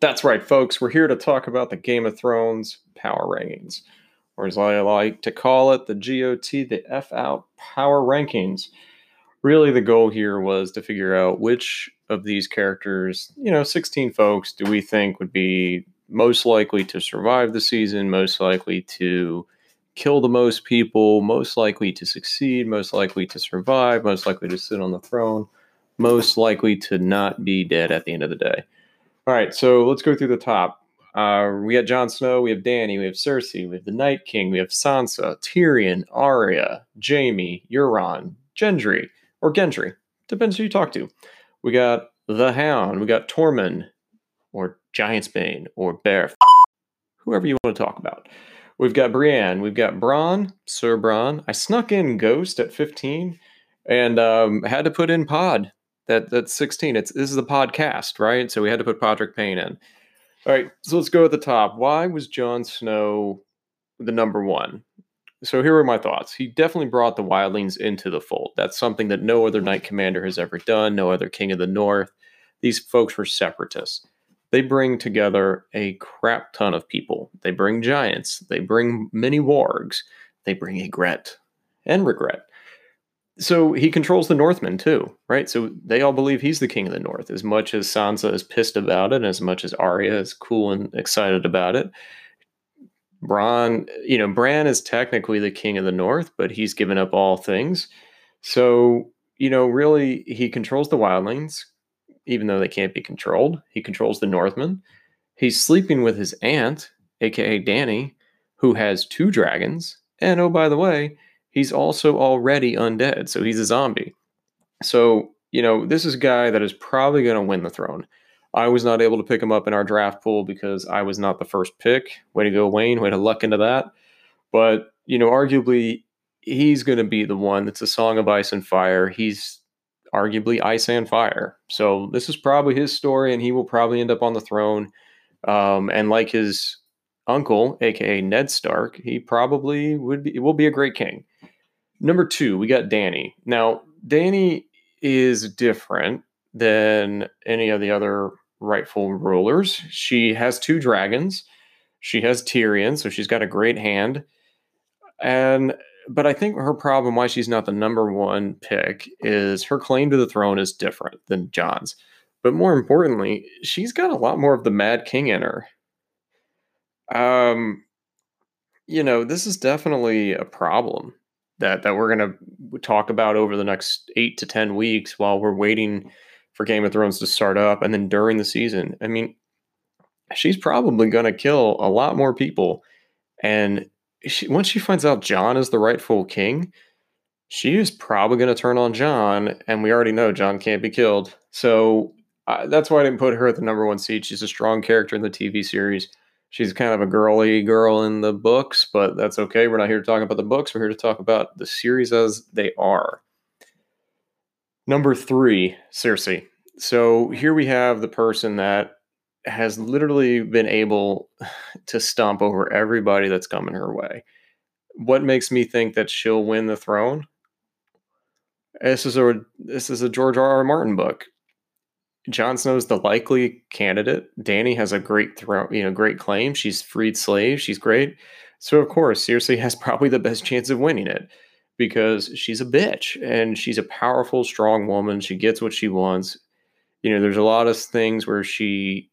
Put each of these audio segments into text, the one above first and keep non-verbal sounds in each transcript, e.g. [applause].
That's right, folks. We're here to talk about the Game of Thrones power rankings, or as I like to call it, the GOT, the F out power rankings. Really, the goal here was to figure out which of these characters, you know, 16 folks, do we think would be most likely to survive the season, most likely to kill the most people, most likely to succeed, most likely to survive, most likely to sit on the throne, most likely to not be dead at the end of the day. All right, so let's go through the top. Uh, we got Jon Snow, we have Dany, we have Cersei, we have the Night King, we have Sansa, Tyrion, Arya, Jaime, Euron, Gendry, or Gendry, depends who you talk to. We got the Hound, we got Tormund, or Giantsbane, or Bear, whoever you want to talk about. We've got Brienne, we've got Bronn, Sir Bronn. I snuck in Ghost at 15 and um, had to put in Pod that that's 16. It's this is the podcast, right? So we had to put Podrick Payne in. All right, so let's go at the top. Why was Jon Snow the number one? So here are my thoughts. He definitely brought the wildlings into the fold. That's something that no other knight commander has ever done, no other king of the north. These folks were separatists. They bring together a crap ton of people. They bring giants, they bring many wargs, they bring Ygritte and regret so he controls the Northmen too, right? So they all believe he's the king of the North. As much as Sansa is pissed about it, as much as Arya is cool and excited about it, Bronn, you know, Bran is technically the king of the North, but he's given up all things. So, you know, really, he controls the wildlings, even though they can't be controlled. He controls the Northmen. He's sleeping with his aunt, aka Dany, who has two dragons. And oh, by the way, he's also already undead, so he's a zombie. So, you know, this is a guy that is probably going to win the throne. I was not able to pick him up in our draft pool because I was not the first pick. Way to go, Wayne. Way to luck into that. But, you know, arguably, he's going to be the one that's a song of ice and fire. He's arguably ice and fire. So this is probably his story, and he will probably end up on the throne. Um, and like his uncle, aka Ned Stark, he probably would be will be a great king. Number two, we got Dany. Now, Dany is different than any of the other rightful rulers. She has two dragons. She has Tyrion, so she's got a great hand. And but I think her problem why she's not the number one pick is her claim to the throne is different than Jon's. But more importantly, she's got a lot more of the Mad King in her. Um, you know, this is definitely a problem that that we're going to talk about over the next eight to ten weeks while we're waiting for Game of Thrones to start up, and then during the season. I mean, she's probably going to kill a lot more people, and she, once she finds out Jon is the rightful king, she is probably going to turn on Jon, and we already know Jon can't be killed. So uh, that's why I didn't put her at the number one seat. She's a strong character in the TV series she's kind of a girly girl in the books, but that's okay. We're not here to talk about the books. We're here to talk about the series as they are. Number three, Cersei. So here we have the person that has literally been able [sighs] to stomp over everybody that's coming her way. What makes me think that she'll win the throne? This is a this is a George R. R. Martin book. Jon Snow's the likely candidate. Dany has a great throw, you know, great claim. She's freed slaves. She's great. So of course, Cersei [laughs] has probably the best chance of winning it because she's a bitch and she's a powerful, strong woman. She gets what she wants. You know, there's a lot of things where she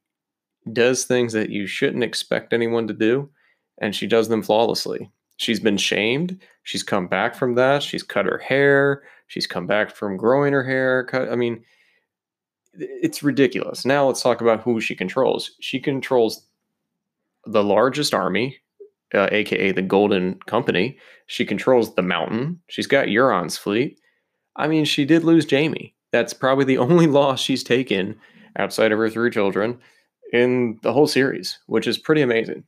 does things that you shouldn't expect anyone to do, and she does them flawlessly. She's been shamed. She's come back from that. She's cut her hair. She's come back from growing her hair. Cut. I mean, it's ridiculous. Now let's talk about who she controls. She controls the largest army, uh, aka the Golden Company. She controls the mountain. She's got Euron's fleet. I mean, she did lose Jaime. That's probably the [laughs] only loss she's taken outside of her three children in the whole series, which is pretty amazing.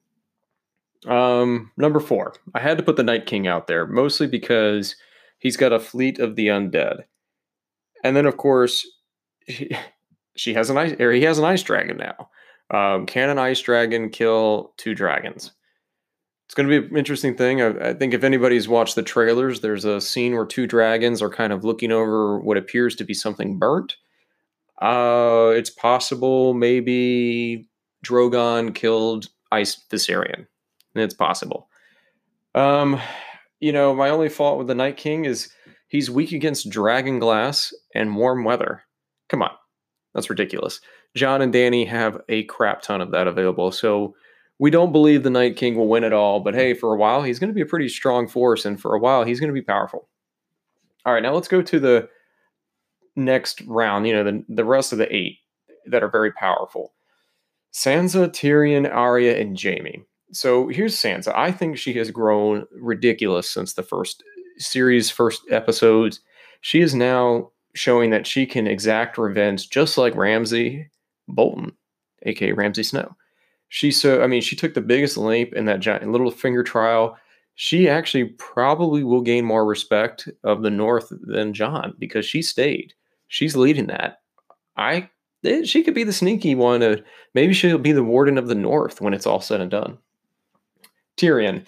Um, number four, I had to put the Night King out there, mostly because he's got a fleet of the undead. And then, of course, [laughs] she has an ice or he has an ice dragon now. Um, can an ice dragon kill two dragons? It's going to be an interesting thing. I, I, think if anybody's watched the trailers, there's a scene where two dragons are kind of looking over what appears to be something burnt. Uh, it's possible maybe Drogon killed Ice Viserion. It's possible. Um, you know, my only fault with the Night King is he's weak against dragon glass and warm weather. Come on. That's ridiculous. Jon and Dany have a crap ton of that available. So we don't believe the Night King will win it all, but hey, for a while, he's going to be a pretty strong force, and for a while, he's going to be powerful. All right, now let's go to the next round, you know, the, the rest of the eight that are very powerful Sansa, Tyrion, Arya, and Jaime. So here's Sansa. I think she has grown ridiculous since the first series, first episodes. She is now showing that she can exact revenge just like Ramsay Bolton, aka Ramsay Snow. She so I mean she took the biggest leap in that giant Littlefinger trial. She actually probably will gain more respect of the North than Jon because she stayed. She's leading that. I eh, she could be the sneaky one. Uh, maybe she'll be the warden of the North when it's all said and done. Tyrion.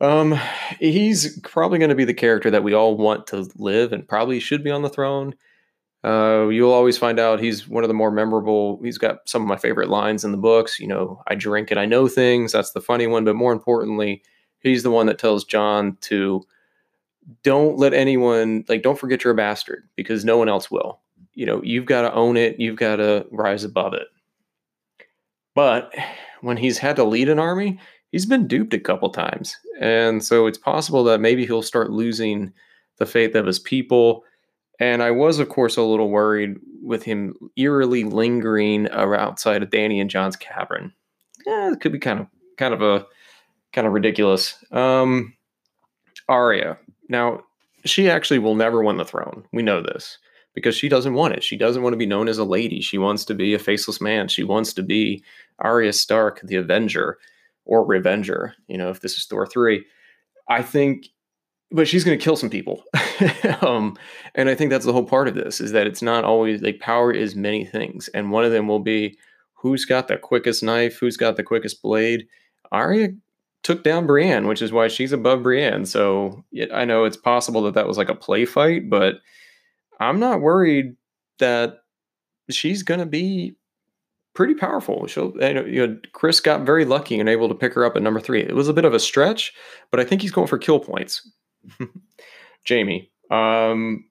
Um, he's probably going to be the character that we all want to live and probably should be on the throne. Uh, you'll always find out he's one of the more memorable. He's got some of my favorite lines in the books. You know, I drink and I know things. That's the funny one. But more importantly, he's the one that tells Jon to don't let anyone, like, don't forget you're a bastard because no one else will. You know, you've got to own it, you've got to rise above it. But when he's had to lead an army, he's been duped a couple times. And so it's possible that maybe he'll start losing the faith of his people and I was, of course, a little worried with him eerily lingering outside of Dany and Jon's cavern. Yeah, it could be kind of kind of a kind of ridiculous. Um, Arya. Now, she actually will never win the throne. We know this because she doesn't want it. She doesn't want to be known as a lady. She wants to be a faceless man. She wants to be Arya Stark, the Avenger or Revenger. You know, if this is Thor three, I think but she's going to kill some people. [laughs] um, and I think that's the whole part of this is that it's not always like power is many things. And one of them will be who's got the quickest knife, who's got the quickest blade. Arya took down Brienne, which is why she's above Brienne. So I know it's possible that that was like a play fight, but I'm not worried that she's going to be pretty powerful. She'll, you know, Chris got very lucky and able to pick her up at number three. It was a bit of a stretch, but I think he's going for kill points. [laughs] Jaime, Um,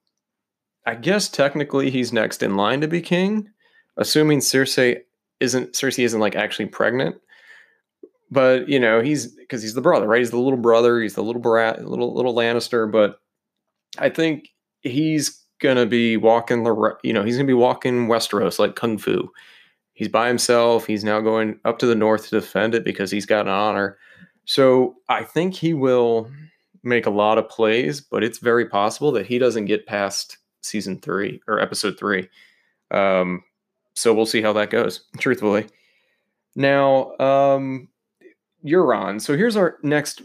I guess technically he's next in line to be king, assuming Cersei isn't Cersei isn't like actually pregnant. But you know he's because he's the brother, right? He's the little brother. He's the little brat, little little Lannister. But I think he's gonna be walking the you know he's gonna be walking Westeros like kung fu. He's by himself. He's now going up to the north to defend it because he's got an honor. So I think he will make a lot of plays, but it's very possible that he doesn't get past season three or episode three. Um, so we'll see how that goes, [laughs] truthfully. Now, um, Euron. So here's our next,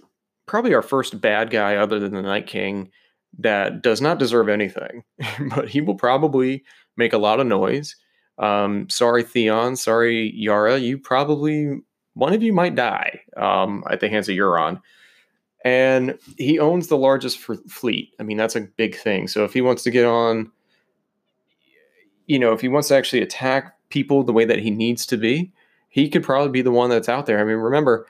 probably our first bad guy other than the Night King that does not deserve anything, [laughs] but he will probably make a lot of noise. Um, sorry, Theon. Sorry, Yara. You probably, one of you might die um, at the hands of Euron and he owns the largest fleet. I mean, that's a big thing. So if he wants to get on, you know, if he wants to actually attack people the way that he needs to be, he could probably be the one that's out there. I mean, remember,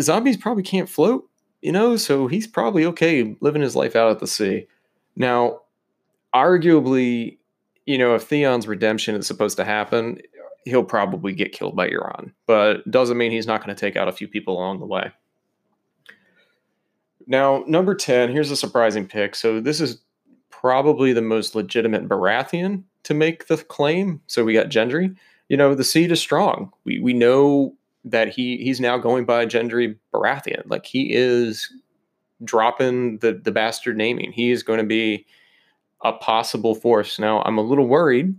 zombies probably can't float, you know, so he's probably okay living his life out at the sea. Now, arguably, you know, if Theon's redemption is supposed to happen, he'll probably get killed by Euron, but doesn't mean he's not going to take out a few people along the way. Now, number 10, here's a surprising pick. So this is probably the most legitimate Baratheon to make the claim. So we got Gendry. You know, the seed is strong. We we know that he he's now going by Gendry Baratheon. Like he is dropping the the bastard naming. He is going to be a possible force. Now, I'm a little worried.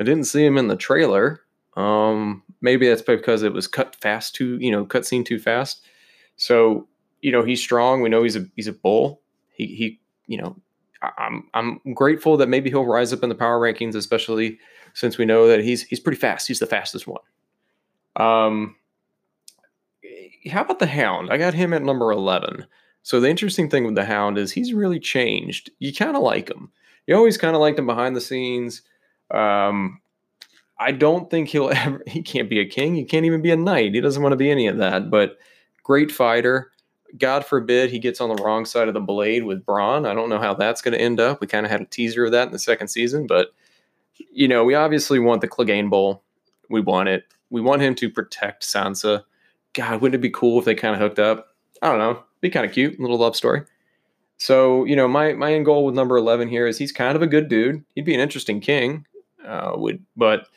I didn't see him in the trailer. Um, maybe that's because it was cut fast too, you know, cut scene too fast. So you know he's strong. We know he's a he's a bull. He he you know I'm I'm grateful that maybe he'll rise up in the power rankings, especially since we know that he's he's pretty fast. He's the fastest one. Um, how about the Hound? I got him at number eleven. So the interesting thing with the Hound is he's really changed. You kind of like him. You always kind of liked him behind the scenes. Um, I don't think he'll [laughs] ever. He can't be a king. He can't even be a knight. He doesn't want to be any of that. But great fighter. God forbid he gets on the wrong side of the blade with Bronn. I don't know how that's going to end up. We kind of had a teaser of that in the second season, but you know, we obviously want the Clegane Bowl. We want it. We want him to protect Sansa. God, wouldn't it be cool if they kind of hooked up? I don't know. Be kind of cute, little love story. So, you know, my my end goal with number eleven here is he's kind of a good dude. He'd be an interesting king. Uh, would but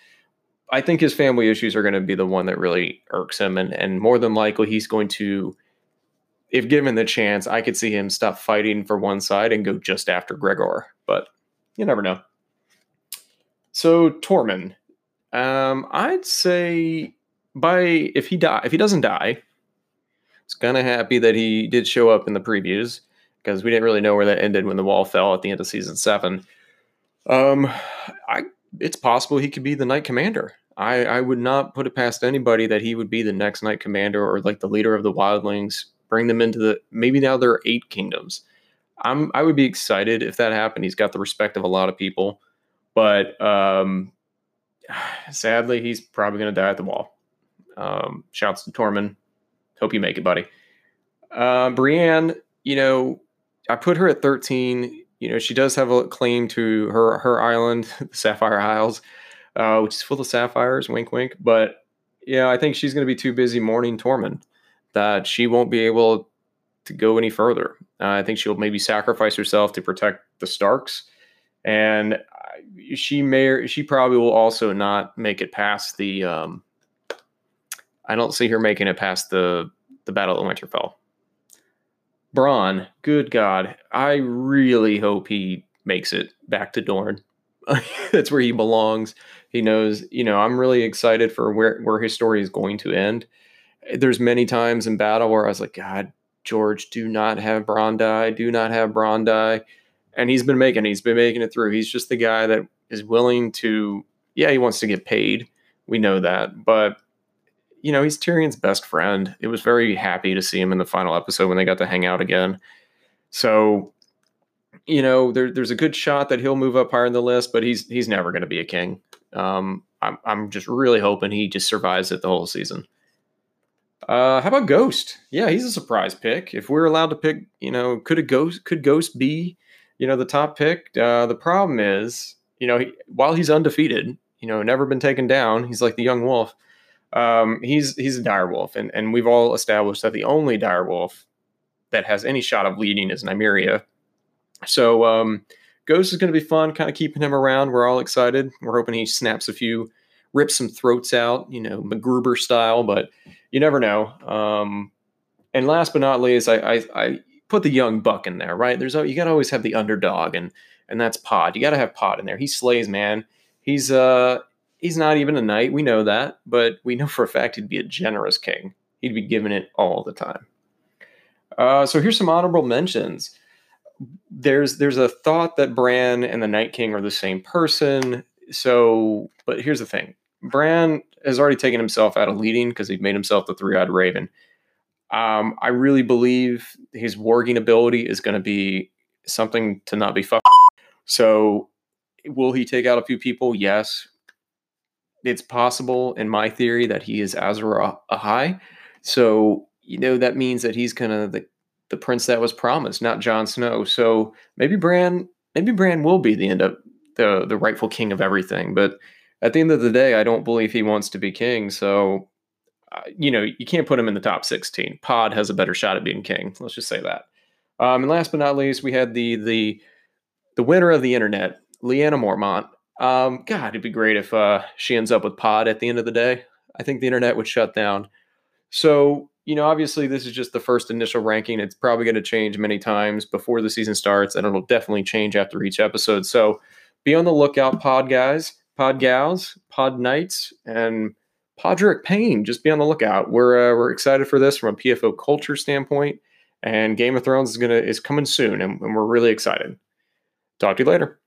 I think his family issues are going to be the one that really irks him, and and more than likely he's going to, if given the chance, I could see him stop fighting for one side and go just after Gregor. But you never know. So Tormund, um, I'd say by if he die if he doesn't die, it's kind of happy that he did show up in the previews because we didn't really know where that ended when the wall fell at the end of season seven. Um, I it's possible he could be the Knight Commander. I, I would not put it past anybody that he would be the next Knight Commander or like the leader of the Wildlings. Bring them into the maybe now there are eight kingdoms. I'm I would be excited if that happened. He's got the respect of a lot of people, but um, [sighs] sadly he's probably going to die at the wall. Um, shouts to Tormund. Hope you make it, buddy. Uh, Brienne, you know, I put her at 13 you know, she does have a claim to her her island, [laughs] the Sapphire Isles, uh, which is full of sapphires. Wink, wink. But yeah, I think she's going to be too busy mourning Tormund that she won't be able to go any further. Uh, I think she'll maybe sacrifice herself to protect the Starks, and she may she probably will also not make it past the. Um, I don't see her making it past the the Battle of Winterfell. Bronn, good God, I really hope he makes it back to Dorne. [laughs] That's where he belongs. He knows, you know, I'm really excited for where, where his story is going to end. There's many times in battle where I was like, God, George, do not have Bronn die, do not have Bronn die. And he's been making, he's been making it through. He's just the guy that is willing to, yeah, he wants to get paid. We know that, but you know, he's Tyrion's best friend. It was very happy to see him in the final episode when they got to hang out again. So, you know, there, there's a good shot that he'll move up higher in the list, but he's he's never going to be a king. Um, I'm I'm just really hoping he just survives it the whole season. Uh, how about Ghost? Yeah, he's a surprise pick. If we're allowed to pick, you know, could a Ghost could Ghost be, you know, the top pick? Uh, the problem is, you know, he, while he's undefeated, you know, never been taken down, he's like the young wolf um, he's he's a direwolf, and and we've all established that the only direwolf that has any shot of leading is Nymeria. So um, Ghost is going to be fun, kind of keeping him around. We're all excited. We're hoping he snaps a few, rips some throats out, you know, MacGruber style, but you never know. Um, and last but not least, I, I, I put the young buck in there, right? There's you got to always have the underdog, and and that's Pod. You got to have Pod in there. He slays, man. He's uh he's not even a knight. We know that, but we know for a fact he'd be a generous king. He'd be giving it all the time. Uh, so here's some honorable mentions. There's there's a thought that Bran and the Night King are the same person. So, but here's the thing: Bran has already taken himself out of leading because he made himself the three-eyed raven. Um, I really believe his warging ability is going to be something to not be fucked. So, will he take out a few people? Yes it's possible in my theory that he is Azor Ahai. So, you know, that means that he's kind of the, the prince that was promised, not Jon Snow. So maybe Bran, maybe Bran will be the end of the, the rightful king of everything. But at the end of the day, I don't believe he wants to be king. So, uh, you know, you can't put him in the top 16. Pod has a better shot at being king. Let's just say that. Um, and last but not least, we had the the the winner of the internet, Lyanna Mormont. Um, God, it'd be great if uh, she ends up with Pod at the end of the day. I think the internet would shut down. So, you know, obviously, this is just the first initial ranking. It's probably going to change many times before the season starts, and it'll definitely change after each episode. So, be on the lookout, Pod guys, Pod gals, Pod knights, and Podrick Payne. Just be on the lookout. We're uh, we're excited for this from a PFO culture standpoint, and Game of Thrones is gonna is coming soon, and, and we're really excited. Talk to you later.